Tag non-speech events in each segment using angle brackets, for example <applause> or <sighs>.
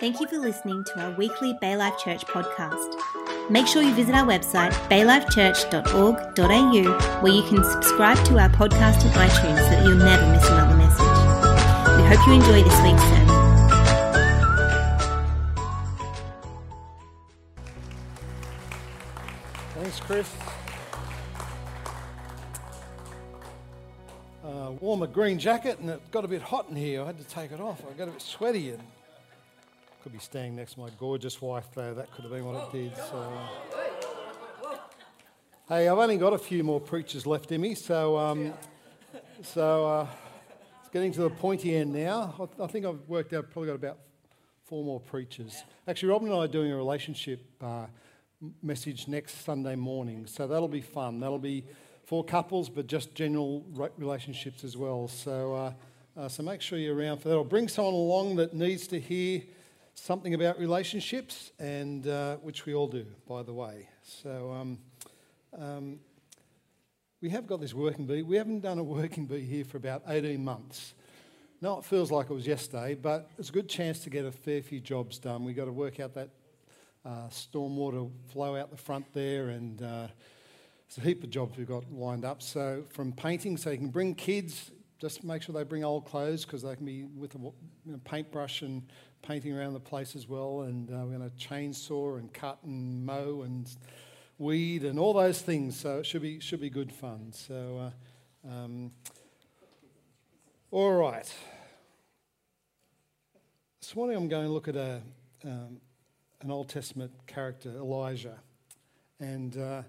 Thank you for listening to our weekly Bay Life Church podcast. Make sure you visit our website, baylifechurch.org.au, where you can subscribe to our podcast on iTunes so that you'll never miss another message. We hope you enjoy this week's sermon. Thanks, Chris. Uh, wore my green jacket and it got a bit hot in here. I had to take it off. I got a bit sweaty and could be staying next to my gorgeous wife though. That could have been what it did. So, uh, hey, I've only got a few more preachers left in me, so um, so uh, it's getting to the pointy end now. I, I think I've worked out probably got about four more preachers. Actually, Robin and I are doing a relationship uh, message next Sunday morning, so that'll be fun. That'll be for couples, but just general relationships as well. So, uh, uh, so make sure you're around for that. I'll bring someone along that needs to hear something about relationships, and uh, which we all do, by the way. So, um, um, we have got this working bee. We haven't done a working bee here for about 18 months. No, it feels like it was yesterday, but it's a good chance to get a fair few jobs done. We've got to work out that uh, stormwater flow out the front there, and uh, a heap of jobs we've got lined up. So, from painting, so you can bring kids, just make sure they bring old clothes because they can be with a you know, paintbrush and painting around the place as well, and uh, we're going to chainsaw and cut and mow and weed and all those things. So it should be should be good fun. So, uh, um, all right. This morning I'm going to look at a um, an Old Testament character, Elijah, and. Uh,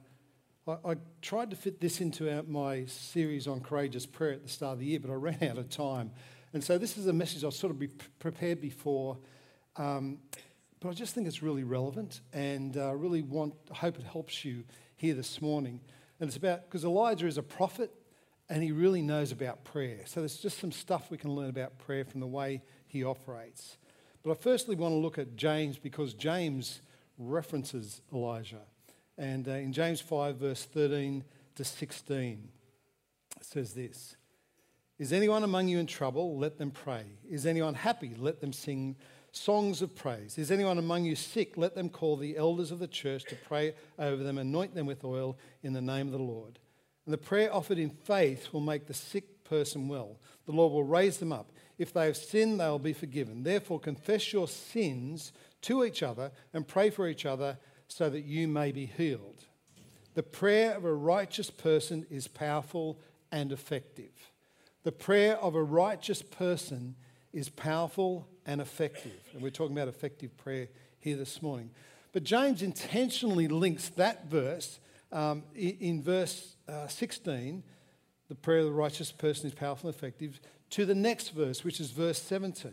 I, I tried to fit this into our, my series on courageous prayer at the start of the year, but I ran out of time. And so this is a message I've sort of be prepared before, um, but I just think it's really relevant and uh, really want, I hope it helps you here this morning. And it's about, because Elijah is a prophet and he really knows about prayer. So there's just some stuff we can learn about prayer from the way he operates. But I firstly want to look at James because James references Elijah. And uh, in James 5, verse 13 to 16, it says this is anyone among you in trouble? Let them pray. Is anyone happy? Let them sing songs of praise. Is anyone among you sick? Let them call the elders of the church to pray over them, anoint them with oil in the name of the Lord. And the prayer offered in faith will make the sick person well. The Lord will raise them up. If they have sinned, they will be forgiven. Therefore, confess your sins to each other and pray for each other so that you may be healed. The prayer of a righteous person is powerful and effective. The prayer of a righteous person is powerful and effective. And we're talking about effective prayer here this morning. But James intentionally links that verse um, in, verse uh, 16, the prayer of the righteous person is powerful and effective, to the next verse, which is verse 17.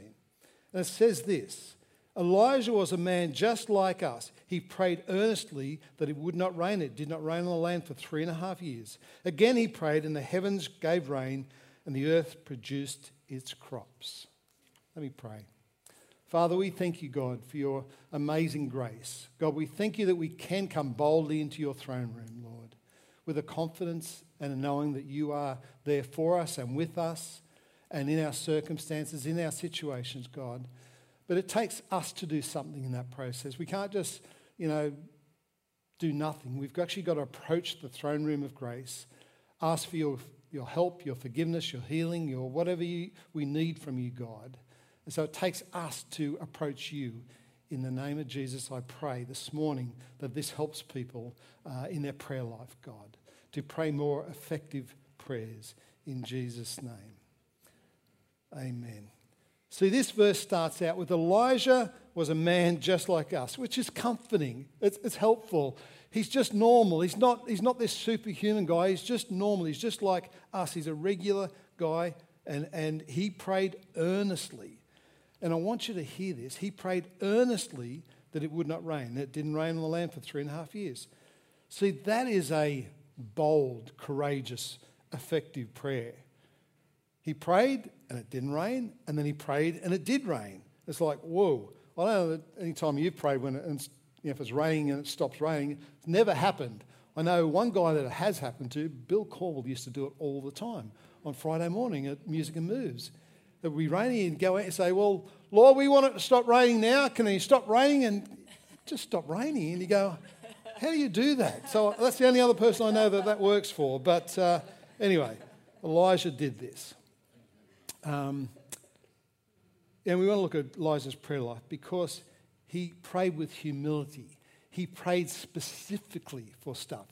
And it says this Elijah was a man just like us. He prayed earnestly that it would not rain. It did not rain on the land for three and a half years. Again, he prayed, and the heavens gave rain and the earth produced its crops. Let me pray. Father, we thank you, God, for your amazing grace. God, we thank you that we can come boldly into your throne room, Lord, with a confidence and a knowing that you are there for us and with us and in our circumstances, in our situations, God. But it takes us to do something in that process. We can't just, you know, do nothing. We've actually got to approach the throne room of grace, ask for your your help, your forgiveness, your healing, your whatever you, we need from you, God. And so it takes us to approach you. In the name of Jesus, I pray this morning that this helps people uh, in their prayer life, God, to pray more effective prayers in Jesus' name. Amen. See, this verse starts out with Elijah was a man just like us, which is comforting. It's, it's helpful. He's just normal. He's not, he's not this superhuman guy. He's just normal. He's just like us. He's a regular guy. And, and he prayed earnestly. And I want you to hear this. He prayed earnestly that it would not rain. It didn't rain on the land for three and a half years. See, that is a bold, courageous, effective prayer. He prayed and it didn't rain, and then he prayed and it did rain. It's like, whoa. I don't know that any time you've prayed when it, you know, if it's raining and it stops raining. It's never happened. I know one guy that it has happened to, Bill Call, used to do it all the time on Friday morning at Music and Moves. that would be raining. He'd go out and say, Well, Lord, we want it to stop raining now. Can you stop raining? And just stop raining. And you go, How do you do that? So that's the only other person I know that that works for. But uh, anyway, Elijah did this. Um, and we want to look at Elijah's prayer life because he prayed with humility. He prayed specifically for stuff.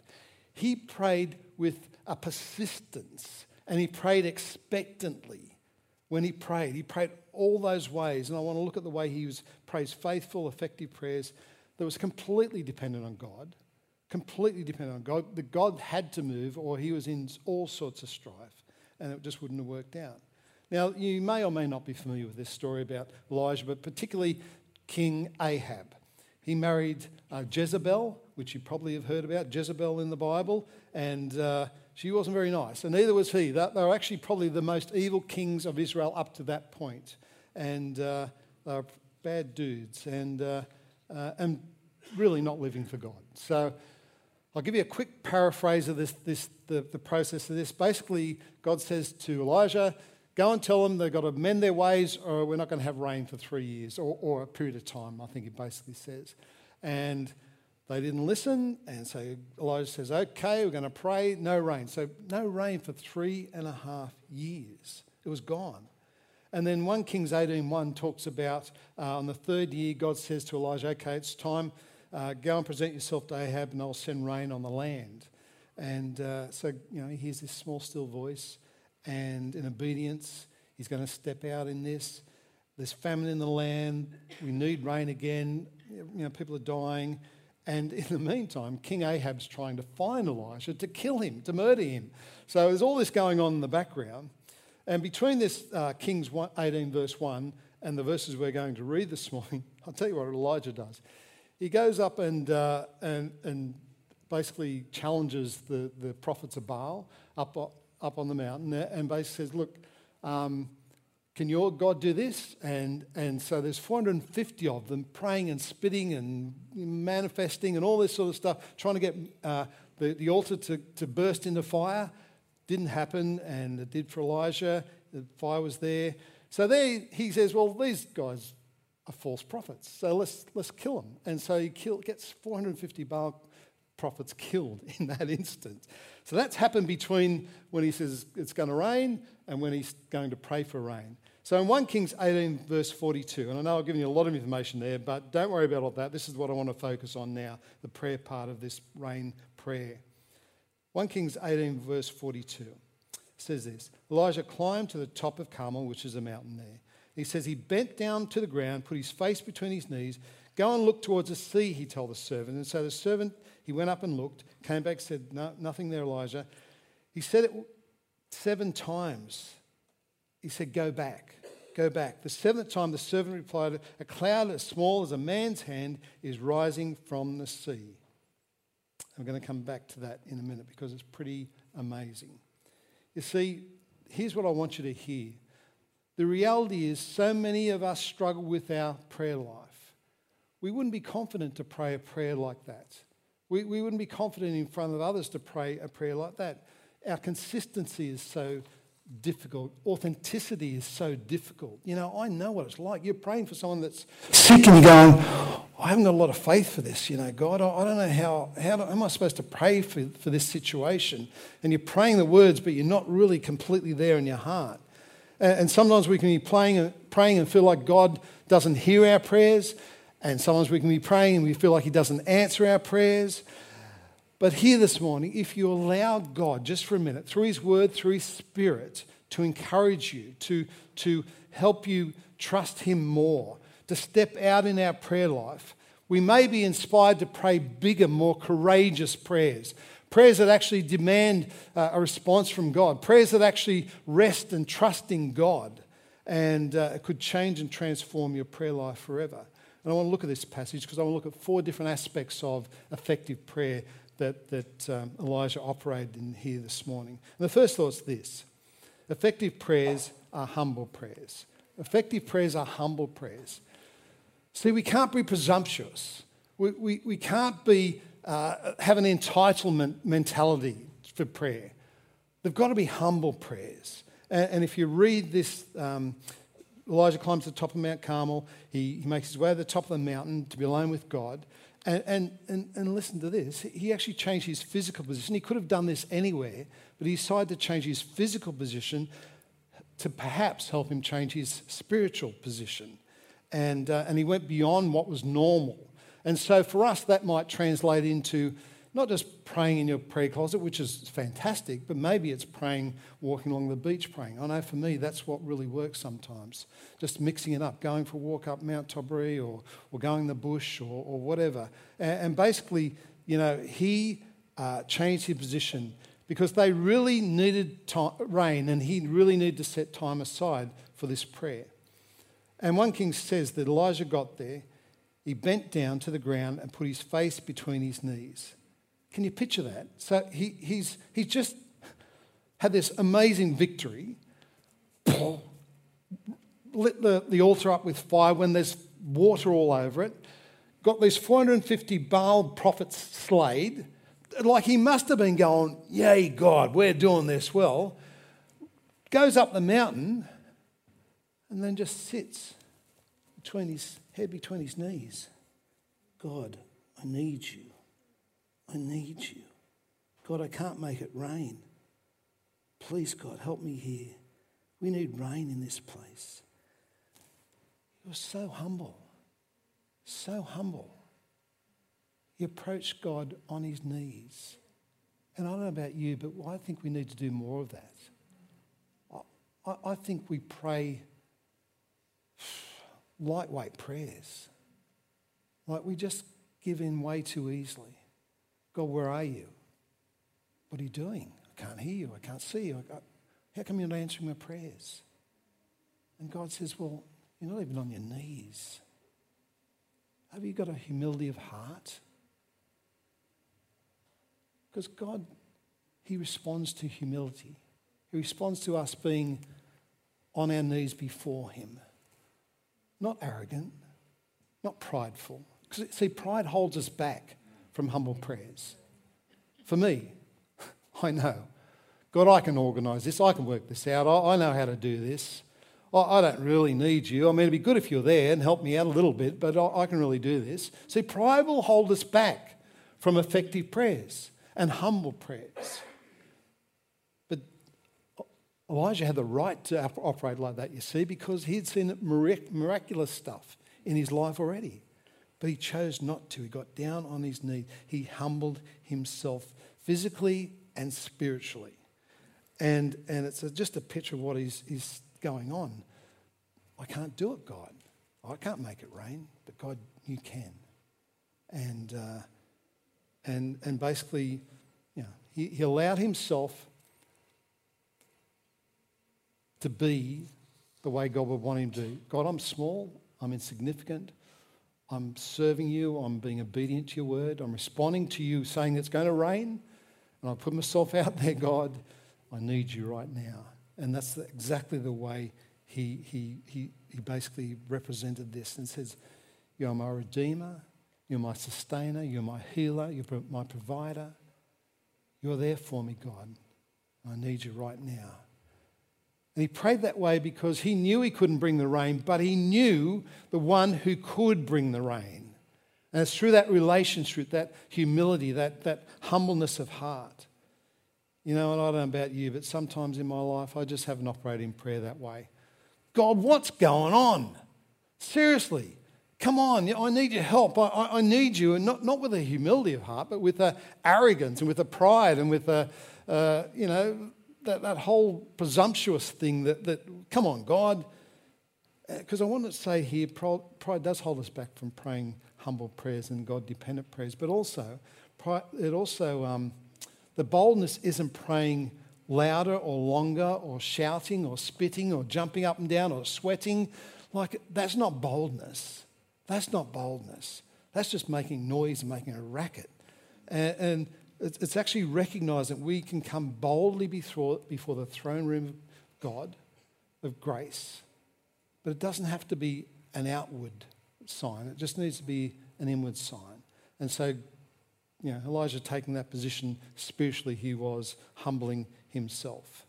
He prayed with a persistence and he prayed expectantly when he prayed. He prayed all those ways. And I want to look at the way he was, prays faithful, effective prayers that was completely dependent on God, completely dependent on God. The God had to move or he was in all sorts of strife and it just wouldn't have worked out. Now, you may or may not be familiar with this story about Elijah, but particularly King Ahab. He married uh, Jezebel, which you probably have heard about, Jezebel in the Bible, and uh, she wasn't very nice, and neither was he. They were actually probably the most evil kings of Israel up to that point, and uh, they were bad dudes, and, uh, uh, and really not living for God. So I'll give you a quick paraphrase of this, this the, the process of this. Basically, God says to Elijah, Go and tell them they've got to mend their ways or we're not going to have rain for three years or, or a period of time, I think it basically says. And they didn't listen. And so Elijah says, okay, we're going to pray, no rain. So no rain for three and a half years. It was gone. And then 1 Kings 18.1 talks about uh, on the third year, God says to Elijah, okay, it's time, uh, go and present yourself to Ahab and I'll send rain on the land. And uh, so, you know, he hears this small, still voice and in obedience, he's going to step out in this. There's famine in the land. We need rain again. You know, people are dying. And in the meantime, King Ahab's trying to find Elijah to kill him, to murder him. So there's all this going on in the background. And between this uh, Kings 18, verse 1, and the verses we're going to read this morning, <laughs> I'll tell you what Elijah does. He goes up and, uh, and, and basically challenges the, the prophets of Baal up up on the mountain and basically says, Look, um, can your God do this? And, and so there's 450 of them praying and spitting and manifesting and all this sort of stuff, trying to get uh, the, the altar to, to burst into fire. Didn't happen, and it did for Elijah. The fire was there. So there he says, Well, these guys are false prophets, so let's, let's kill them. And so he kill, gets 450 Baal prophets killed in that instant. So that's happened between when he says it's going to rain and when he's going to pray for rain. So in 1 Kings 18, verse 42, and I know I've given you a lot of information there, but don't worry about all that. This is what I want to focus on now the prayer part of this rain prayer. 1 Kings 18, verse 42 says this Elijah climbed to the top of Carmel, which is a mountain there. He says he bent down to the ground, put his face between his knees. Go and look towards the sea, he told the servant. And so the servant he went up and looked, came back, said, no, Nothing there, Elijah. He said it seven times. He said, Go back, go back. The seventh time, the servant replied, A cloud as small as a man's hand is rising from the sea. I'm going to come back to that in a minute because it's pretty amazing. You see, here's what I want you to hear. The reality is, so many of us struggle with our prayer life. We wouldn't be confident to pray a prayer like that. We, we wouldn't be confident in front of others to pray a prayer like that. Our consistency is so difficult. Authenticity is so difficult. You know, I know what it's like. You're praying for someone that's sick and going, I haven't got a lot of faith for this. You know, God, I, I don't know how, how, do, how am I supposed to pray for, for this situation? And you're praying the words, but you're not really completely there in your heart. And, and sometimes we can be praying, praying and feel like God doesn't hear our prayers. And sometimes we can be praying and we feel like He doesn't answer our prayers. But here this morning, if you allow God just for a minute, through His Word, through His Spirit, to encourage you, to, to help you trust Him more, to step out in our prayer life, we may be inspired to pray bigger, more courageous prayers. Prayers that actually demand uh, a response from God. Prayers that actually rest and trust in God. And uh, could change and transform your prayer life forever. And I want to look at this passage because I want to look at four different aspects of effective prayer that, that um, Elijah operated in here this morning. And the first thought is this effective prayers are humble prayers. Effective prayers are humble prayers. See, we can't be presumptuous. We, we, we can't be, uh, have an entitlement mentality for prayer. They've got to be humble prayers. And, and if you read this, um, Elijah climbs to the top of Mount Carmel. He, he makes his way to the top of the mountain to be alone with God. And, and, and, and listen to this. He actually changed his physical position. He could have done this anywhere, but he decided to change his physical position to perhaps help him change his spiritual position. And, uh, and he went beyond what was normal. And so for us, that might translate into not just praying in your prayer closet, which is fantastic, but maybe it's praying, walking along the beach praying. I know for me, that's what really works sometimes. Just mixing it up, going for a walk up Mount Tobri or, or going in the bush or, or whatever. And, and, basically, you know, he uh, changed his position because they really needed rain and he really needed to set time aside for this prayer. And 1 King says that Elijah got there, he bent down to the ground and put his face between his knees. Can you picture that? So he, he's, he's just had this amazing victory, lit the, the altar up with fire when there's water all over it, got these 450 Baal prophets slayed. Like he must have been going, Yay, God, we're doing this well. Goes up the mountain and then just sits between his head between his knees. God, I need you. I need you. God, I can't make it rain. Please, God, help me here. We need rain in this place. He was so humble, so humble. He approached God on his knees. And I don't know about you, but I think we need to do more of that. I, I think we pray <sighs> lightweight prayers. Like we just give in way too easily. God, where are you? What are you doing? I can't hear you. I can't see you. How come you're not answering my prayers? And God says, Well, you're not even on your knees. Have you got a humility of heart? Because God, He responds to humility. He responds to us being on our knees before Him. Not arrogant, not prideful. Because, see, pride holds us back from humble prayers. For me, <laughs> I know. God, I can organise this. I can work this out. I, know how to do this. I, I, don't really need you. I mean, it'd be good if you're there and help me out a little bit, but I, I can really do this. See, pride will hold us back from effective prayers and humble prayers. But Elijah had the right to operate like that, you see, because he'd seen miraculous stuff in his life already. But he chose not to. He got down on his knee. He humbled himself physically and spiritually. And, and it's a, just a picture of what is, is going on. I can't do it, God. I can't make it rain, but God, you can. And, uh, and, and basically, you know, he, he allowed himself to be the way God would want him to. God, I'm small, I'm insignificant, I'm serving you. I'm being obedient to your word. I'm responding to you saying it's going to rain. And I put myself out there, God, I need you right now. And that's exactly the way he, he, he, he basically represented this and says, You're my redeemer. You're my sustainer. You're my healer. You're my provider. You're there for me, God. I need you right now. And he prayed that way because he knew he couldn't bring the rain, but he knew the one who could bring the rain. And it's through that relationship, that humility, that, that humbleness of heart. You know, and I don't know about you, but sometimes in my life I just haven't operated in prayer that way. God, what's going on? Seriously, come on, I need your help. I, I, I need you, and not, not with a humility of heart, but with a arrogance and with a pride and with a, uh, you know, that, that whole presumptuous thing that, that come on, God. Because uh, I want to say here, pride does hold us back from praying humble prayers and God dependent prayers, but also, it also, um, the boldness isn't praying louder or longer or shouting or spitting or jumping up and down or sweating. Like, that's not boldness. That's not boldness. That's just making noise and making a racket. And, and it's actually recognizing that we can come boldly before, the throne room of God, of grace. But it doesn't have to be an outward sign, it just needs to be an inward sign. And so, you know, Elijah taking that position spiritually, he was humbling himself.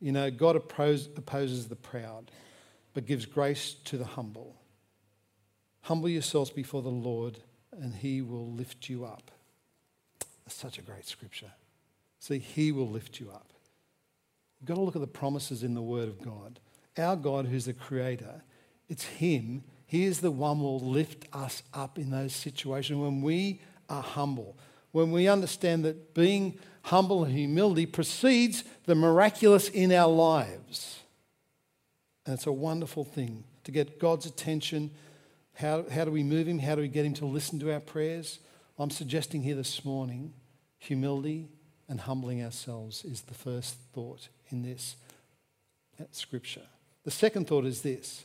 You know, God opposes the proud. but gives grace to the humble. Humble yourselves before the Lord, and he will lift you up. That's such a great scripture. See, he will lift you up. You've got to look at the promises in the Word of God. Our God, who's the creator, it's him. He is the one who will lift us up in those situations when we are humble. When we understand that being humble and humility precedes the miraculous in our lives. And it's a wonderful thing to get God's attention. How, how do we move him? How do we get him to listen to our prayers? I'm suggesting here this morning humility and humbling ourselves is the first thought in this scripture. The second thought is this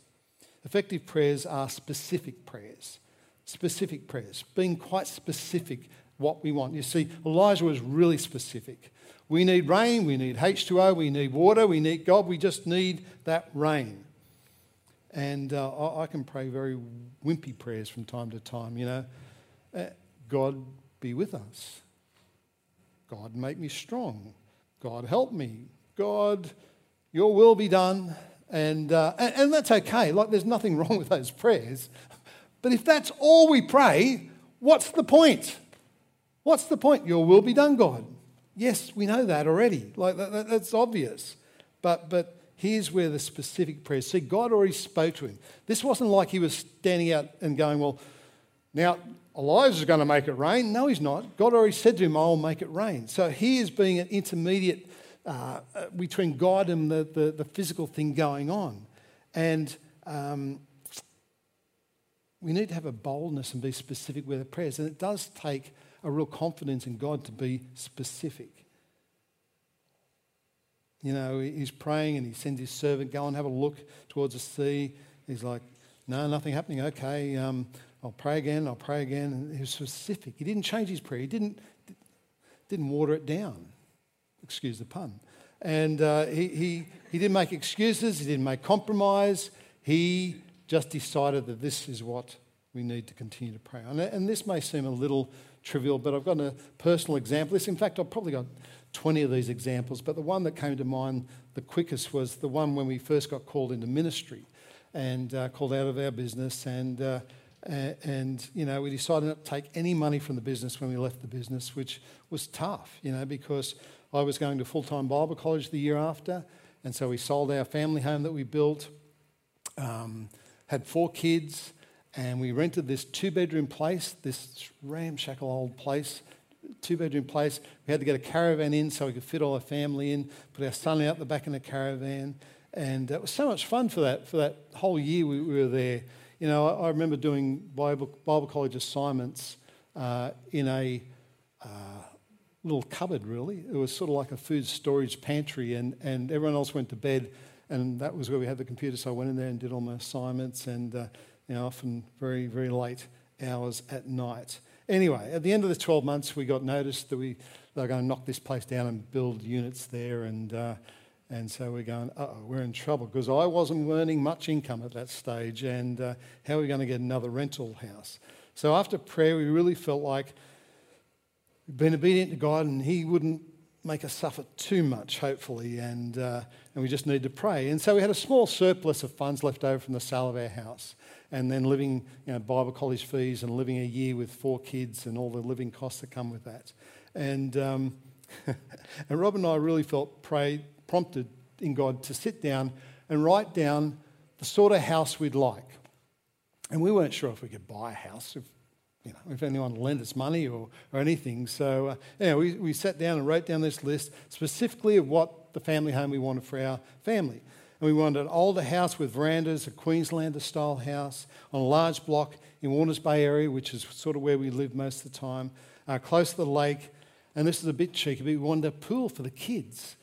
effective prayers are specific prayers. Specific prayers, being quite specific what we want. You see, Elijah was really specific. We need rain, we need H2O, we need water, we need God, we just need that rain. And uh, I, can pray very wimpy prayers from time to time, you know. God be with us. God make me strong. God help me. God, your will be done. And, uh, and, and that's okay. Like, there's nothing <laughs> wrong with those prayers. But if that's all we pray, what's the point? What's the point? Your will be done, God. Yes, we know that already. Like that, that, that's obvious. But but here's where the specific prayer. See, God already spoke to him. This wasn't like he was standing out and going, Well, now Elijah's going to make it rain. No, he's not. God already said to him, I'll make it rain. So he is being an intermediate uh, uh, between God and the, the, the, physical thing going on. And um, we need to have a boldness and be specific with our prayers. And it does take a real confidence in God to be specific. You know, he's praying and he sends his servant, go and have a look towards the sea. He's like, no, nothing happening. Okay, um, I'll pray again, I'll pray again. And he was specific. He didn't change his prayer. He didn't, didn't water it down. Excuse the pun. And uh, he, he, he didn't make excuses. He didn't make compromise. He just decided that this is what we need to continue to pray on. And this may seem a little trivial, but I've got a personal example. This, in fact, I've probably got 20 of these examples, but the one that came to mind the quickest was the one when we first got called into ministry and uh, called out of our business. And, uh, and, you know, we decided not to take any money from the business when we left the business, which was tough, you know, because I was going to full time Bible college the year after. And so we sold our family home that we built, um, had four kids and we rented this two bedroom place, this ramshackle old place, two bedroom place. We had to get a caravan in so we could fit all our family in, put our son out the back in the caravan. And it was so much fun for that, for that whole year we, we were there. You know, I, remember doing Bible, Bible college assignments uh, in a uh, little cupboard, really. It was sort of like a food storage pantry, and, and everyone else went to bed, and that was where we had the computer. So I went in there and did all my assignments, and uh, you know, often very, very late hours at night. Anyway, at the end of the 12 months, we got notice that we, they were going to knock this place down and build units there. And, uh, and so we're going, oh, we're in trouble because I wasn't earning much income at that stage. And uh, how are we going to get another rental house? So after prayer, we really felt like we'd been obedient to God and He wouldn't make us suffer too much, hopefully. And, uh, and we just need to pray. And so we had a small surplus of funds left over from the sale of our house and then living you know, Bible college fees and living a year with four kids and all the living costs that come with that. And, um, <laughs> and Rob and I really felt pray, prompted in God to sit down and write down the sort of house we'd like. And we weren't sure if we could buy a house, if, you know, if anyone lent us money or, or anything. So uh, we, we sat down and wrote down this list specifically of what the family home we wanted for our family. And we wanted an older house with verandas, a Queenslander style house on a large block in Warners Bay area, which is sort of where we live most of the time, uh, close to the lake. And this is a bit cheeky, but we wanted a pool for the kids.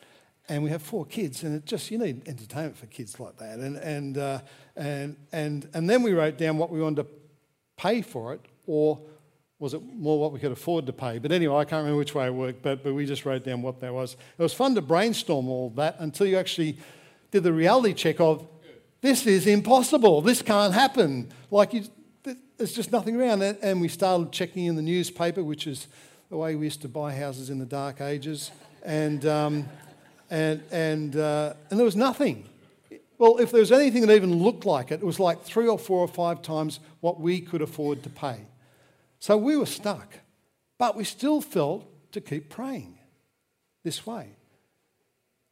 And we have four kids, and it just, you need entertainment for kids like that. And, and, uh, and, and, and then we wrote down what we wanted to pay for it, or was it more what we could afford to pay? But anyway, I can't remember which way it worked, but, but we just wrote down what that was. It was fun to brainstorm all that until you actually did the reality check of this is impossible, this can't happen. Like, you, there's just nothing around. And we started checking in the newspaper, which is the way we used to buy houses in the dark ages. And, um, and, and, uh, and there was nothing. Well, if there was anything that even looked like it, it was like three or four or five times what we could afford to pay. So we were stuck, but we still felt to keep praying this way.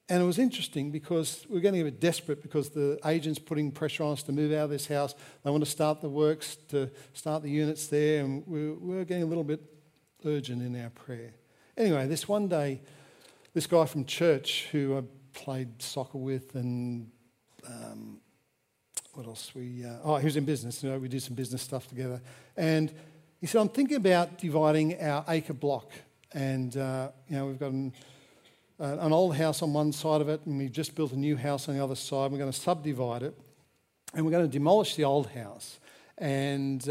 And it was interesting because we are getting a bit desperate because the agent's putting pressure on us to move out of this house. They want to start the works, to start the units there, and we were getting a little bit urgent in our prayer. Anyway, this one day, this guy from church who I played soccer with and um, what else? We uh, oh, he was in business. You know, we did some business stuff together, and he said, "I'm thinking about dividing our acre block, and uh, you know, we've got an, uh, an old house on one side of it, and we've just built a new house on the other side. We're going to subdivide it, and we're going to demolish the old house, and."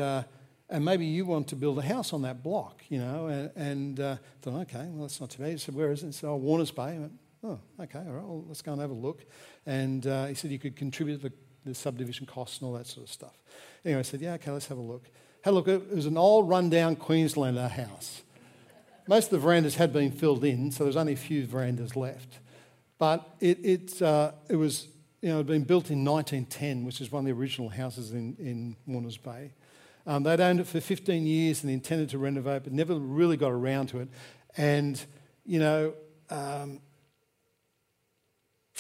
And maybe you want to build a house on that block, you know, and, and uh, thought, okay, well, that's not too bad. He said, where is it? He said, oh, Warners Bay. Went, oh, okay, all right, well, let's go and have a look. And uh, he said you could contribute the, the, subdivision costs and all that sort of stuff. Anyway, I said, yeah, okay, let's have a look. Had a look. It was an old, rundown Queenslander house. Most of the verandas had been filled in, so there's only a few verandas left. But it, it, uh, it was, you know, it had been built in 1910, which is one of the original houses in, in Warners Bay. Um, they'd owned it for 15 years and intended to renovate, but never really got around to it. And, you know, um,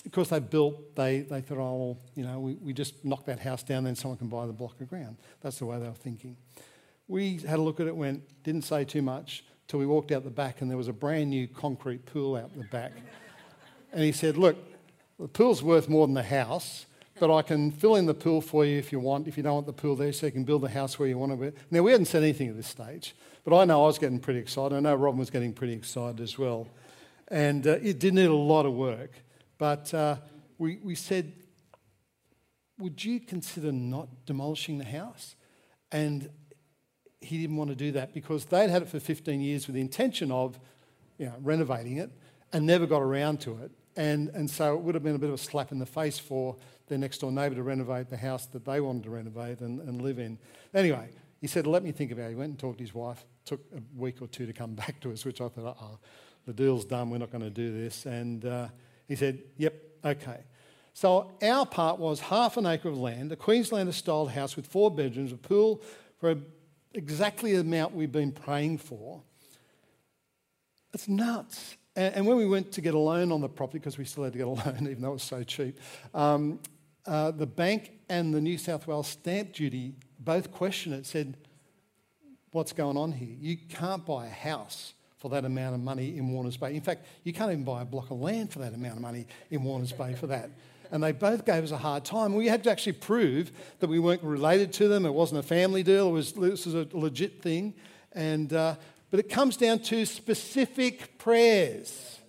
of course, they built, they, they thought, oh, well, you know, we, we just knock that house down, then someone can buy the block of ground. That's the way they were thinking. We had a look at it, went, didn't say too much, till we walked out the back, and there was a brand new concrete pool out the back. and he said, look, the pool's worth more than the house but I can fill in the pool for you if you want, if you don't want the pool there, so you can build the house where you want to. Now, we hadn't said anything at this stage, but I know I was getting pretty excited. I know Robin was getting pretty excited as well. And uh, it did need a lot of work, but uh, we, we said, Would you consider not demolishing the house? And he didn't want to do that because they'd had it for 15 years with the intention of you know, renovating it and never got around to it. And, and so it would have been a bit of a slap in the face for their next door neighbour to renovate the house that they wanted to renovate and, and live in. Anyway, he said, Let me think about it. He went and talked to his wife. Took a week or two to come <laughs> back to us, which I thought, oh, the deal's done. We're not going to do this. And uh, he said, Yep, okay. So our part was half an acre of land, a Queenslander style house with four bedrooms, a pool for exactly the amount we've been praying for. It's nuts. And, when we went to get a loan on the property, because we still had to get a <laughs> loan, even though it was so cheap, um, uh, the bank and the New South Wales stamp duty both questioned it, said, What's going on here? You can't buy a house for that amount of money in Warners Bay. In fact, you can't even buy a block of land for that amount of money in Warners Bay for that. And they both gave us a hard time. We had to actually prove that we weren't related to them. It wasn't a family deal. It was, this was a legit thing. And, uh, but it comes down to specific prayers.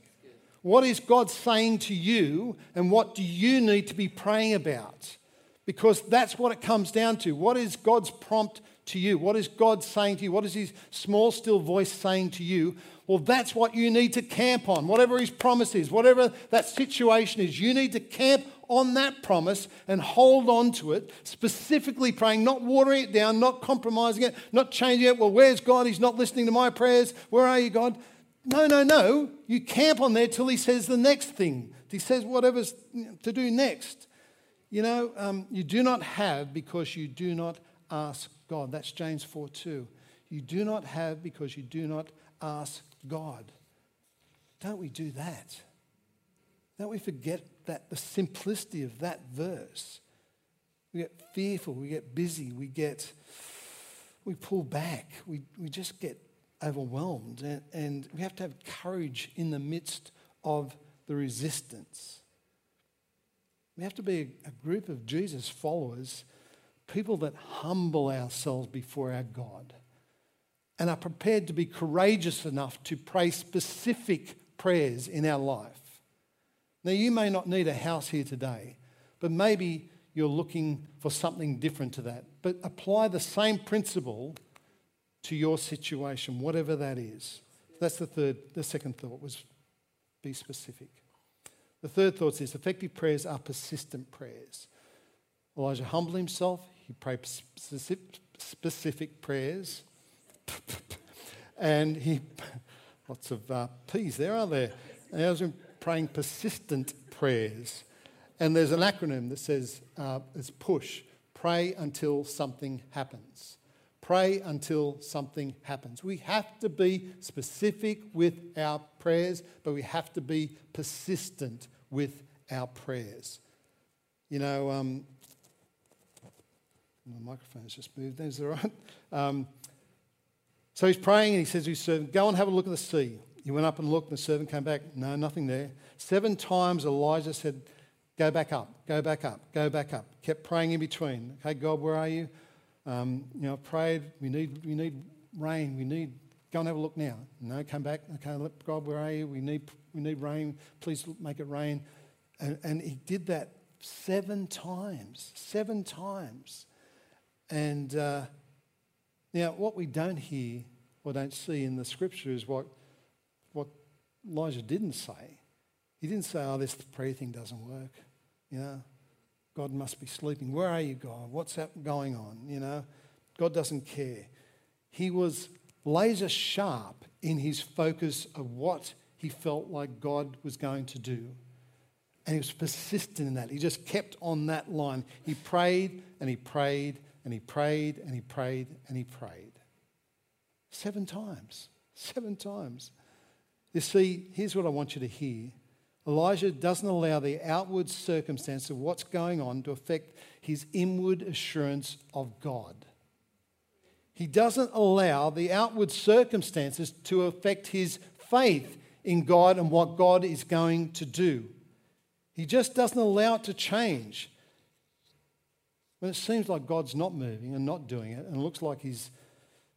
What is God saying to you, and what do you need to be praying about? Because that's what it comes down to. What is God's prompt to you? What is God saying to you? What is His small, still voice saying to you? Well, that's what you need to camp on. Whatever His promise is, whatever that situation is, you need to camp on that promise and hold on to it, specifically praying, not watering it down, not compromising it, not changing it. Well, where's God? He's not listening to my prayers. Where are you, God? No, no, no. You camp on there till he says the next thing. He says whatever's to do next. You know, um, you do not have because you do not ask God. That's James 4 2. You do not have because you do not ask God. Don't we do that? Don't we forget that the simplicity of that verse? We get fearful, we get busy, we get we pull back, we, we just get overwhelmed. And, and we have to have courage in the midst of the resistance. We have to be a, a group of Jesus followers, people that humble ourselves before our God and are prepared to be courageous enough to pray specific prayers in our life. Now, you may not need a house here today, but maybe you're looking for something different to that. But apply the same principle to your situation, whatever that is. That's the third, the second thought was be specific. The third thought is effective prayers are persistent prayers. Elijah humbled himself, he prayed specific prayers, <laughs> and he, lots of uh, P's there, aren't there? Praying persistent prayers. And there's an acronym that says uh, it's PUSH pray until something happens. Pray until something happens. We have to be specific with our prayers, but we have to be persistent with our prayers. You know, um, my microphone's just moved. Is that right? Um, so he's praying and he says to his servant, Go and have a look at the sea. He went up and looked, and the servant came back. No, nothing there. Seven times Elijah said, Go back up, go back up, go back up. Kept praying in between. Okay, God, where are you? Um, you know, I prayed, we need, we need rain, we need, go and have a look now. No, come back. Okay, God, where are you? We need, we need rain. Please make it rain. And, and he did that seven times, seven times. And uh, now, what we don't hear or don't see in the scripture is what, what Elijah didn't say. He didn't say, oh, this prayer thing doesn't work. You know, God must be sleeping. Where are you, God? What's going on? You know, God doesn't care. He was laser sharp in his focus of what he felt like God was going to do. And he was persistent in that. He just kept on that line. He prayed and he prayed and he prayed and he prayed and he prayed. Seven times. Seven times. You see, here's what I want you to hear Elijah doesn't allow the outward circumstance of what's going on to affect his inward assurance of God. He doesn't allow the outward circumstances to affect his faith in God and what God is going to do. He just doesn't allow it to change. When it seems like God's not moving and not doing it, and it looks like he's,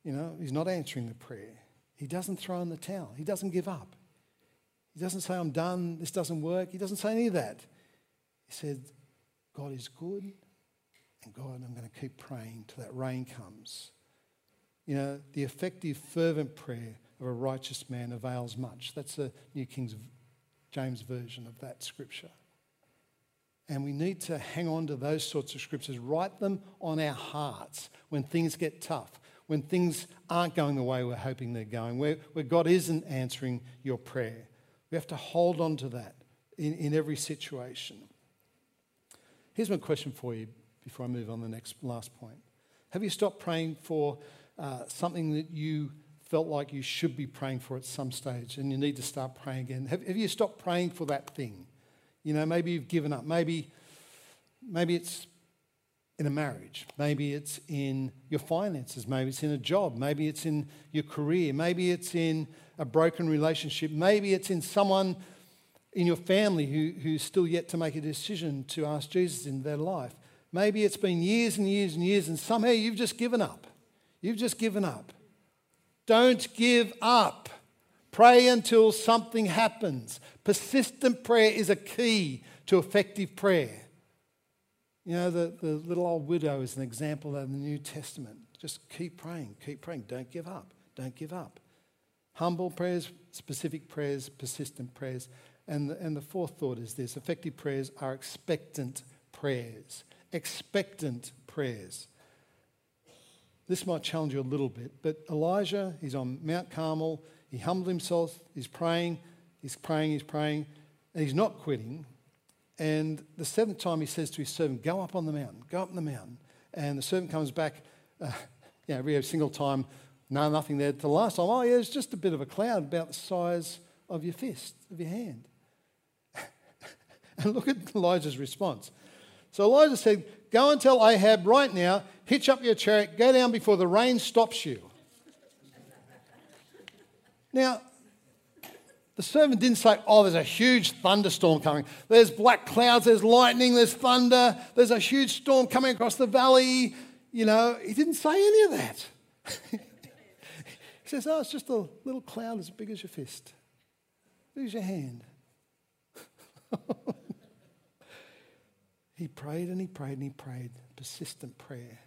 you know, he's not answering the prayer, he doesn't throw in the towel. He doesn't give up. He doesn't say, I'm done, this doesn't work. He doesn't say any of that. He said, God is good, and God, I'm going to keep praying till that rain comes. You know, the effective, fervent prayer of a righteous man avails much. That's the New King James version of that scripture. And we need to hang on to those sorts of scriptures, write them on our hearts when things get tough, when things aren't going the way we're hoping they're going, where, where God isn't answering your prayer. We have to hold on to that in, in every situation. Here's my question for you before I move on the next last point. Have you stopped praying for uh, something that you felt like you should be praying for at some stage and you need to start praying again? Have, have you stopped praying for that thing? You know, maybe you've given up. Maybe, maybe it's in a marriage. Maybe it's in your finances. Maybe it's in a job. Maybe it's in your career. Maybe it's in a broken relationship. Maybe it's in someone in your family who, who's still yet to make a decision to ask Jesus in their life. Maybe it's been years and years and years, and somehow you've just given up. You've just given up. Don't give up. Pray until something happens. Persistent prayer is a key to effective prayer. You know, the, the little old widow is an example of the New Testament. Just keep praying, keep praying. Don't give up. Don't give up. Humble prayers, specific prayers, persistent prayers. And the, and the fourth thought is this effective prayers are expectant prayers. Expectant prayers. This might challenge you a little bit, but Elijah, he's on Mount Carmel, he humbled himself, he's praying, he's praying, he's praying, and he's not quitting. And the seventh time he says to his servant, Go up on the mountain, go up on the mountain. And the servant comes back, uh, <laughs> you know, every single time no, nothing there. The last time, oh, yeah, it's just a bit of a cloud about the size of your fist, of your hand. <laughs> and look at Elijah's response. So Elijah said, Go and tell Ahab right now, hitch up your chariot, go down before the rain stops you. now, the servant didn't say, Oh, there's a huge thunderstorm coming. There's black clouds, there's lightning, there's thunder, there's a huge storm coming across the valley. You know, he didn't say any of that. <laughs> He says, Oh, it's just a little cloud as big as your fist, as your hand. <laughs> he prayed and he prayed and he prayed, persistent prayer.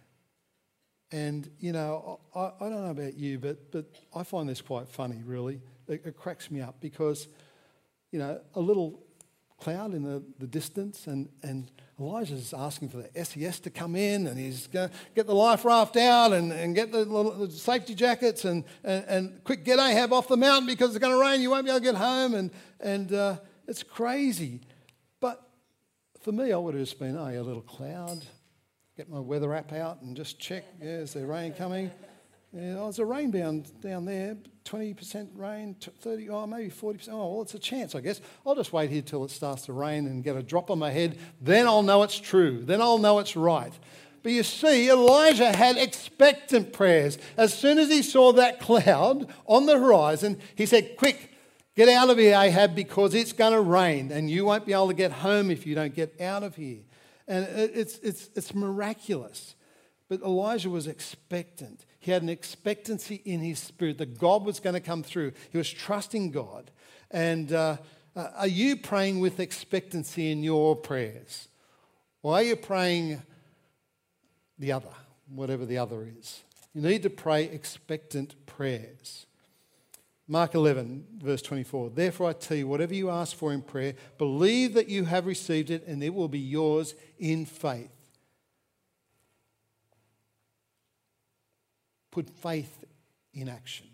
And, you know, I, I, don't know about you, but, but I find this quite funny, really. It, it cracks me up because, you know, a little cloud in the, the distance, and, and Elijah's asking for the SES to come in, and he's going to get the life raft out and, and get the, the safety jackets and, and, and, quick get Ahab off the mountain because it's going to rain, you won't be able to get home. And, and uh, it's crazy. But For me, I would have just been, oh, a little cloud, get my weather app out and just check, yeah, is there rain coming? Yeah, oh, there's a rain down, down there, 20% rain, 30, oh, maybe 40%. Oh, well, it's a chance, I guess. I'll just wait here till it starts to rain and get a drop on my head. Then I'll know it's true. Then I'll know it's right. But you see, Elijah had expectant prayers. As soon as he saw that cloud on the horizon, he said, Quick, get out of here, Ahab, because it's going to rain and you won't be able to get home if you don't get out of here. And it's, it's, it's miraculous. But Elijah was expectant. He had an expectancy in his spirit that God was going to come through. He was trusting God. And uh, uh, are you praying with expectancy in your prayers? Or are you praying the other, whatever the other is. You need to pray expectant prayers. Mark 11, verse 24. Therefore, I tell you, whatever you ask for in prayer, believe that you have received it and it will be yours in faith. Put faith in action.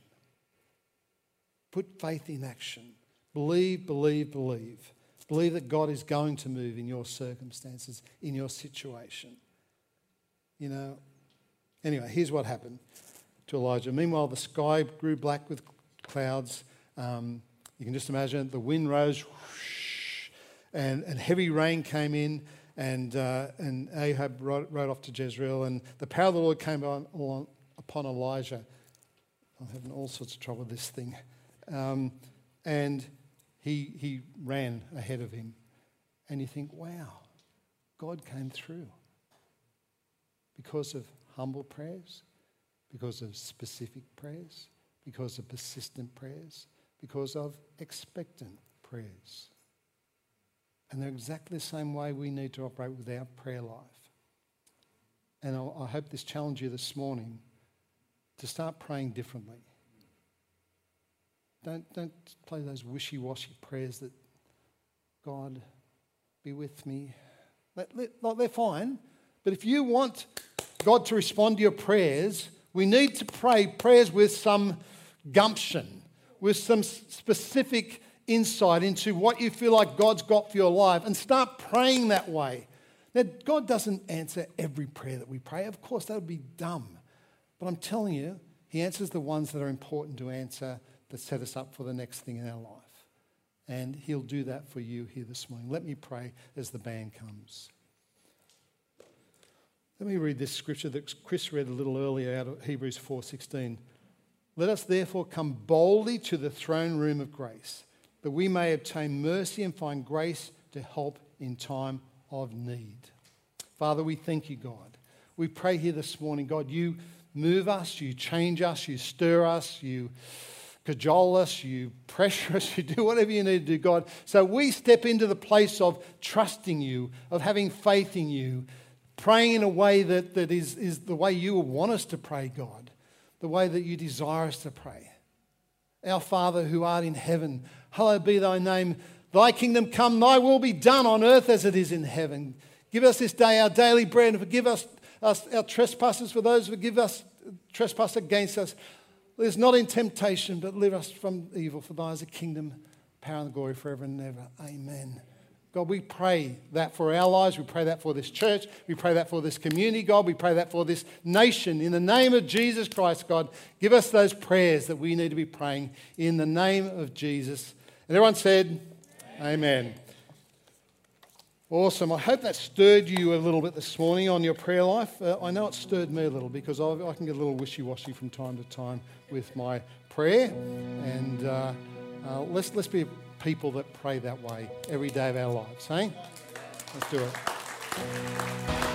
Put faith in action. Believe, believe, believe. Believe that God is going to move in your circumstances, in your situation. You know, anyway, here's what happened to Elijah. Meanwhile, the sky grew black with clouds. Um, you can just imagine the wind rose, whoosh, and, and heavy rain came in, and, uh, and Ahab rode, rode, off to Jezreel, and the power of the Lord came on, on, upon Elijah. I'm having all sorts of trouble with this thing. Um, and he, he ran ahead of him. And you think, wow, God came through because of humble prayers, because of specific prayers, because of persistent prayers, because of expectant prayers. And they're exactly the same way we need to operate with our prayer life. And I hope this challenged you this morning to start praying differently. Don't, don't play those wishy washy prayers that God be with me. Let, let, they're fine. But if you want God to respond to your prayers, we need to pray prayers with some gumption, with some specific insight into what you feel like God's got for your life, and start praying that way. Now, God doesn't answer every prayer that we pray. Of course, that would be dumb. But I'm telling you, He answers the ones that are important to answer that set us up for the next thing in our life. And He'll do that for you here this morning. Let me pray as the band comes. Let me read this scripture that Chris read a little earlier out of Hebrews 4:16. Let us therefore come boldly to the throne room of grace, that we may obtain mercy and find grace to help in time of need. Father, we thank you, God. We pray here this morning, God, you move us, you change us, you stir us, you cajole us, you pressure us, <laughs> you do whatever you need to do, God. So we step into the place of trusting you, of having faith in you, praying in a way that, that is, is the way you want us to pray, God, the way that you desire us to pray. Our Father who art in heaven, hallowed be thy name. Thy kingdom come, thy will be done on earth as it is in heaven. Give us this day our daily bread and forgive us, us our trespasses for those who forgive us trespass against us. Lead us not in temptation, but deliver us from evil. For thine is the kingdom, power, and glory forever and ever. Amen. God, we pray that for our lives. We pray that for this church. We pray that for this community, God. We pray that for this nation. In the name of Jesus Christ, God, give us those prayers that we need to be praying in the name of Jesus. And everyone said, Amen. Amen. Awesome. I hope that stirred you a little bit this morning on your prayer life. Uh, I know it stirred me a little because I, I can get a little wishy washy from time to time with my prayer. And uh, uh, let's, let's be people that pray that way every day of our lives. Hey? Let's do it.